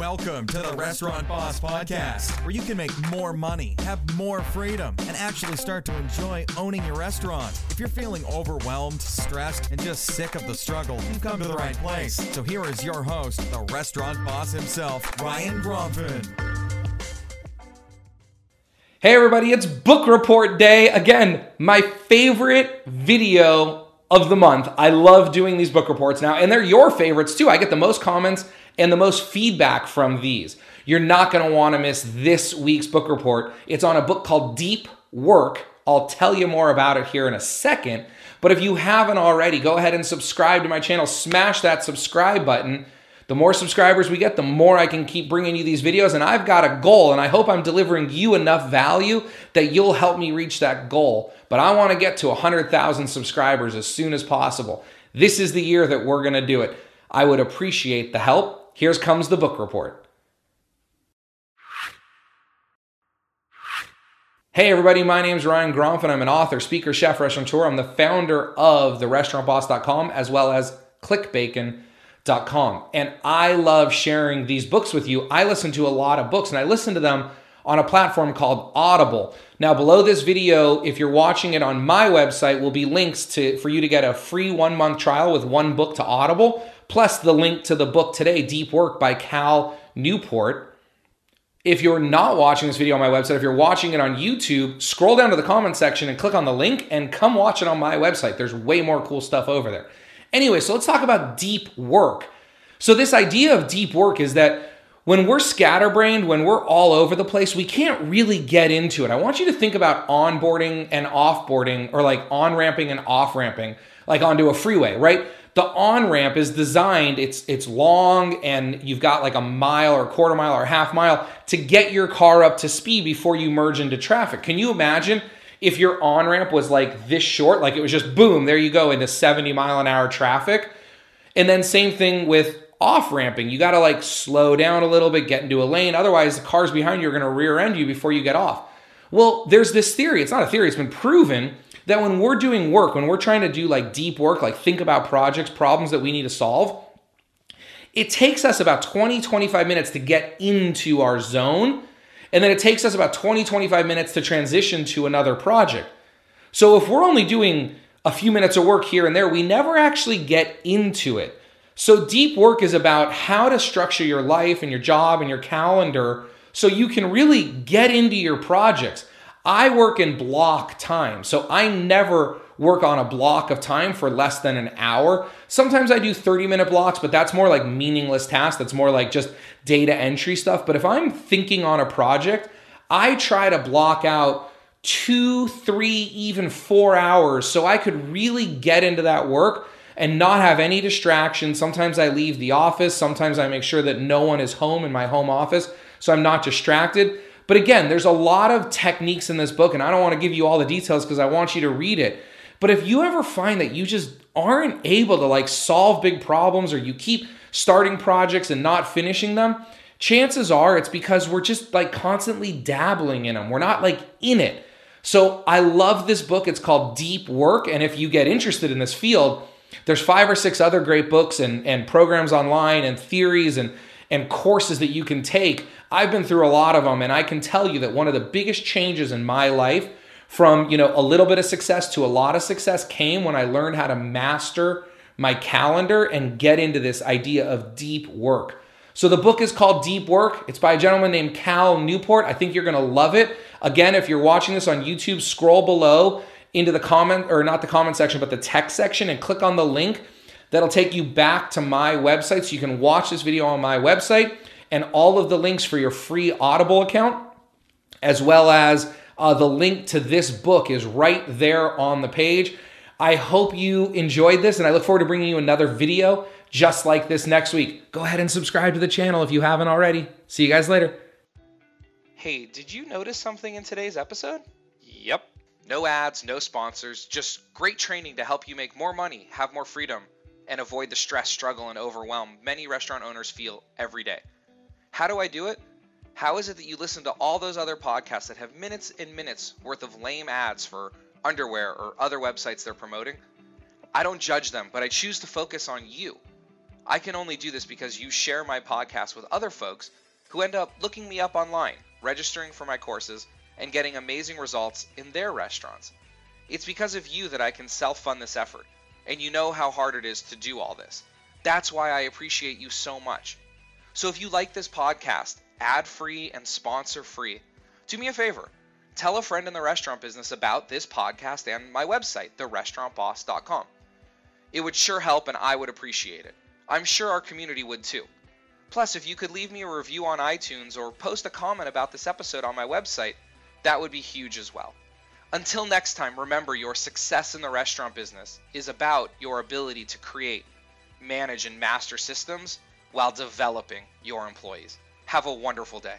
Welcome to the Restaurant Boss Podcast, where you can make more money, have more freedom, and actually start to enjoy owning your restaurant. If you're feeling overwhelmed, stressed, and just sick of the struggle, you've come to the right place. So here is your host, the restaurant boss himself, Ryan Gromfin. Hey everybody, it's book report day. Again, my favorite video of the month. I love doing these book reports now, and they're your favorites too. I get the most comments and the most feedback from these. You're not going to want to miss this week's book report. It's on a book called Deep Work. I'll tell you more about it here in a second. But if you haven't already, go ahead and subscribe to my channel. Smash that subscribe button. The more subscribers we get, the more I can keep bringing you these videos. And I've got a goal, and I hope I'm delivering you enough value that you'll help me reach that goal. But I want to get to 100,000 subscribers as soon as possible. This is the year that we're going to do it. I would appreciate the help. Here's comes the book report. Hey everybody, my name is Ryan Gromf and I'm an author, speaker, chef, restaurateur. I'm the founder of therestaurantboss.com as well as clickbacon.com. And I love sharing these books with you. I listen to a lot of books and I listen to them on a platform called Audible. Now, below this video, if you're watching it on my website, will be links to for you to get a free one month trial with one book to Audible plus the link to the book today, Deep Work by Cal Newport. If you're not watching this video on my website, if you're watching it on YouTube, scroll down to the comment section and click on the link and come watch it on my website. There's way more cool stuff over there. Anyway, so let's talk about deep work. So, this idea of deep work is that when we're scatterbrained, when we're all over the place, we can't really get into it. I want you to think about onboarding and offboarding, or like on ramping and off ramping, like onto a freeway, right? The on ramp is designed, it's it's long and you've got like a mile or a quarter mile or a half mile to get your car up to speed before you merge into traffic. Can you imagine if your on ramp was like this short, like it was just boom, there you go into 70 mile an hour traffic? And then same thing with off ramping. You got to like slow down a little bit, get into a lane. Otherwise, the cars behind you are going to rear end you before you get off. Well, there's this theory. It's not a theory, it's been proven that when we're doing work, when we're trying to do like deep work, like think about projects, problems that we need to solve, it takes us about 20, 25 minutes to get into our zone. And then it takes us about 20, 25 minutes to transition to another project. So if we're only doing a few minutes of work here and there, we never actually get into it. So deep work is about how to structure your life and your job and your calendar so you can really get into your projects. I work in block time. So I never work on a block of time for less than an hour. Sometimes I do 30 minute blocks, but that's more like meaningless tasks. That's more like just data entry stuff. But if I'm thinking on a project, I try to block out two, three, even four hours so I could really get into that work and not have any distractions. Sometimes I leave the office. Sometimes I make sure that no one is home in my home office so I'm not distracted. But again, there's a lot of techniques in this book, and I don't want to give you all the details because I want you to read it. But if you ever find that you just aren't able to like solve big problems or you keep starting projects and not finishing them, chances are it's because we're just like constantly dabbling in them. We're not like in it. So I love this book. It's called Deep Work. And if you get interested in this field, there's five or six other great books and, and programs online and theories and, and courses that you can take I've been through a lot of them, and I can tell you that one of the biggest changes in my life from you know a little bit of success to a lot of success came when I learned how to master my calendar and get into this idea of deep work. So the book is called Deep Work. It's by a gentleman named Cal Newport. I think you're going to love it. Again, if you're watching this on YouTube, scroll below into the comment or not the comment section, but the text section and click on the link that'll take you back to my website so you can watch this video on my website and all of the links for your free Audible account, as well as uh, the link to this book is right there on the page. I hope you enjoyed this, and I look forward to bringing you another video just like this next week. Go ahead and subscribe to the channel if you haven't already. See you guys later. Hey, did you notice something in today's episode? Yep. No ads, no sponsors, just great training to help you make more money, have more freedom, and avoid the stress, struggle, and overwhelm many restaurant owners feel every day. How do I do it? How is it that you listen to all those other podcasts that have minutes and minutes worth of lame ads for underwear or other websites they're promoting? I don't judge them, but I choose to focus on you. I can only do this because you share my podcast with other folks who end up looking me up online, registering for my courses, and getting amazing results in their restaurants. It's because of you that I can self fund this effort, and you know how hard it is to do all this. That's why I appreciate you so much. So if you like this podcast, ad free and sponsor free, do me a favor. Tell a friend in the restaurant business about this podcast and my website, therestaurantboss.com. It would sure help and I would appreciate it. I'm sure our community would too. Plus, if you could leave me a review on iTunes or post a comment about this episode on my website, that would be huge as well. Until next time, remember your success in the restaurant business is about your ability to create, manage, and master systems while developing your employees. Have a wonderful day.